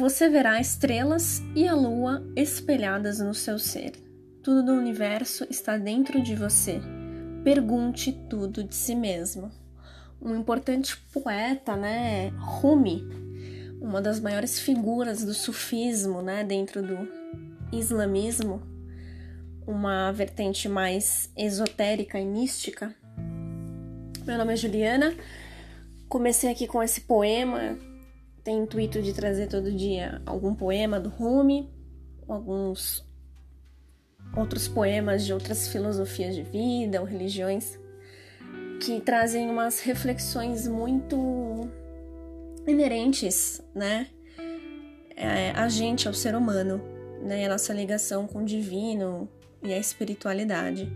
você verá estrelas e a lua espelhadas no seu ser. Tudo do universo está dentro de você. Pergunte tudo de si mesmo. Um importante poeta, né, Rumi, uma das maiores figuras do sufismo, né, dentro do islamismo, uma vertente mais esotérica e mística. Meu nome é Juliana. Comecei aqui com esse poema. Tem intuito de trazer todo dia algum poema do Rumi, alguns outros poemas de outras filosofias de vida ou religiões que trazem umas reflexões muito inerentes, né, é, a gente, ao ser humano, né, a nossa ligação com o divino e a espiritualidade.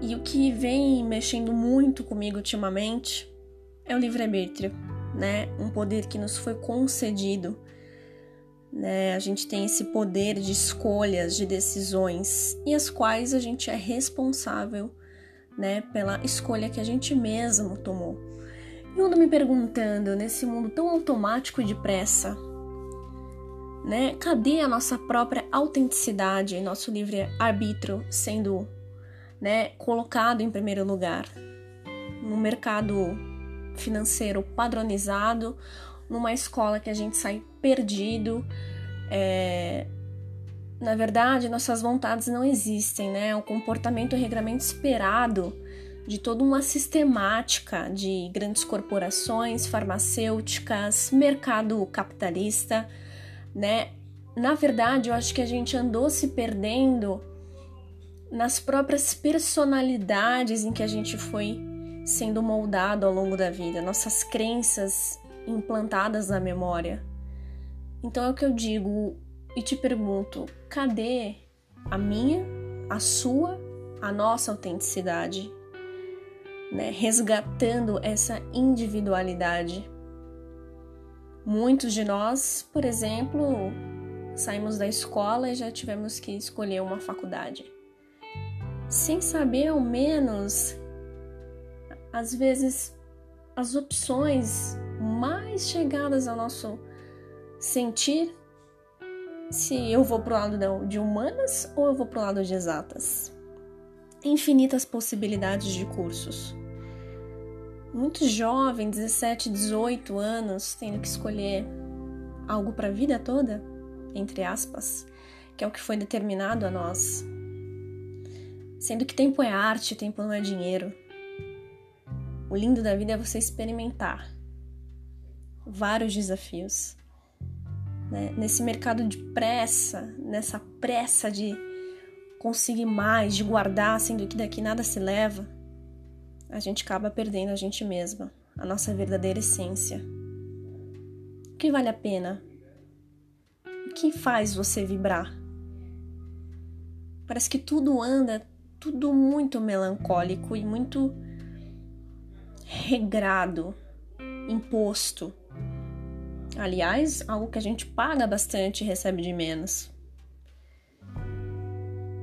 E o que vem mexendo muito comigo ultimamente é o livre-arbítrio, né, um poder que nos foi concedido. Né, a gente tem esse poder de escolhas, de decisões, e as quais a gente é responsável né, pela escolha que a gente mesmo tomou. E eu ando me perguntando, nesse mundo tão automático e depressa, né, cadê a nossa própria autenticidade, nosso livre-arbítrio sendo né, colocado em primeiro lugar? No mercado financeiro padronizado, numa escola que a gente sai perdido, é, na verdade, nossas vontades não existem, né? Um comportamento e regramento esperado de toda uma sistemática de grandes corporações, farmacêuticas, mercado capitalista, né? Na verdade, eu acho que a gente andou se perdendo nas próprias personalidades em que a gente foi sendo moldado ao longo da vida, nossas crenças implantadas na memória. Então é o que eu digo, e te pergunto: cadê a minha, a sua, a nossa autenticidade? Né? Resgatando essa individualidade. Muitos de nós, por exemplo, saímos da escola e já tivemos que escolher uma faculdade. Sem saber ao menos, às vezes, as opções mais chegadas ao nosso sentir se eu vou pro lado de humanas ou eu vou pro lado de exatas. Infinitas possibilidades de cursos. Muitos jovens, 17, 18 anos, tendo que escolher algo para a vida toda, entre aspas, que é o que foi determinado a nós. Sendo que tempo é arte, tempo não é dinheiro. O lindo da vida é você experimentar vários desafios né? nesse mercado de pressa, nessa pressa de conseguir mais, de guardar, sendo que daqui nada se leva, a gente acaba perdendo a gente mesma, a nossa verdadeira essência. O que vale a pena? O que faz você vibrar? Parece que tudo anda, tudo muito melancólico e muito regrado, imposto. Aliás, algo que a gente paga bastante e recebe de menos.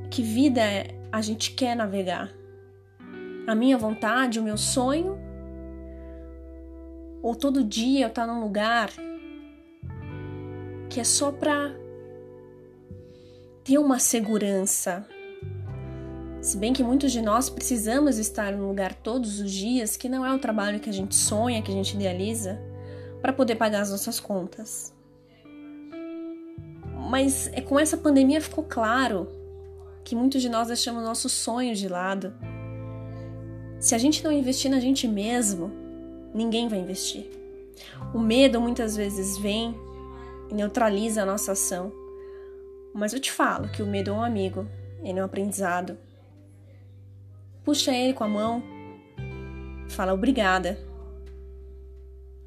Que vida a gente quer navegar? A minha vontade, o meu sonho? Ou todo dia eu estar tá num lugar que é só para ter uma segurança. Se bem que muitos de nós precisamos estar num lugar todos os dias que não é o trabalho que a gente sonha, que a gente idealiza para poder pagar as nossas contas. Mas é com essa pandemia ficou claro que muitos de nós deixamos nossos sonhos de lado. Se a gente não investir na gente mesmo, ninguém vai investir. O medo muitas vezes vem e neutraliza a nossa ação. Mas eu te falo que o medo é um amigo, ele é um aprendizado. Puxa ele com a mão, fala obrigada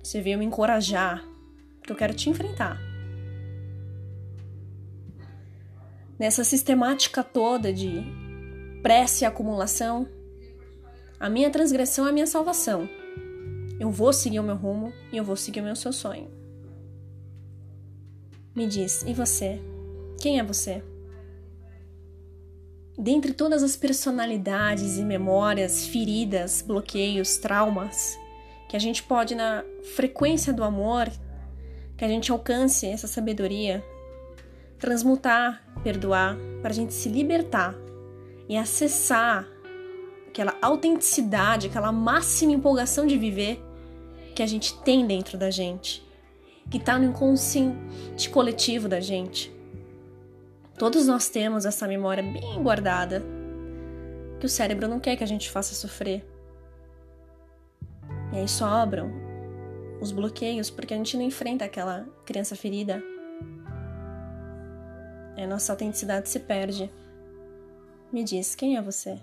você veio me encorajar, porque eu quero te enfrentar. Nessa sistemática toda de prece e acumulação, a minha transgressão é a minha salvação. Eu vou seguir o meu rumo e eu vou seguir o meu seu sonho. Me diz, e você? Quem é você? Dentre todas as personalidades e memórias, feridas, bloqueios, traumas, que a gente pode, na frequência do amor, que a gente alcance essa sabedoria, transmutar, perdoar, para a gente se libertar e acessar aquela autenticidade, aquela máxima empolgação de viver que a gente tem dentro da gente, que está no inconsciente coletivo da gente. Todos nós temos essa memória bem guardada, que o cérebro não quer que a gente faça sofrer. E aí sobram os bloqueios porque a gente não enfrenta aquela criança ferida. A nossa autenticidade se perde. Me diz, quem é você?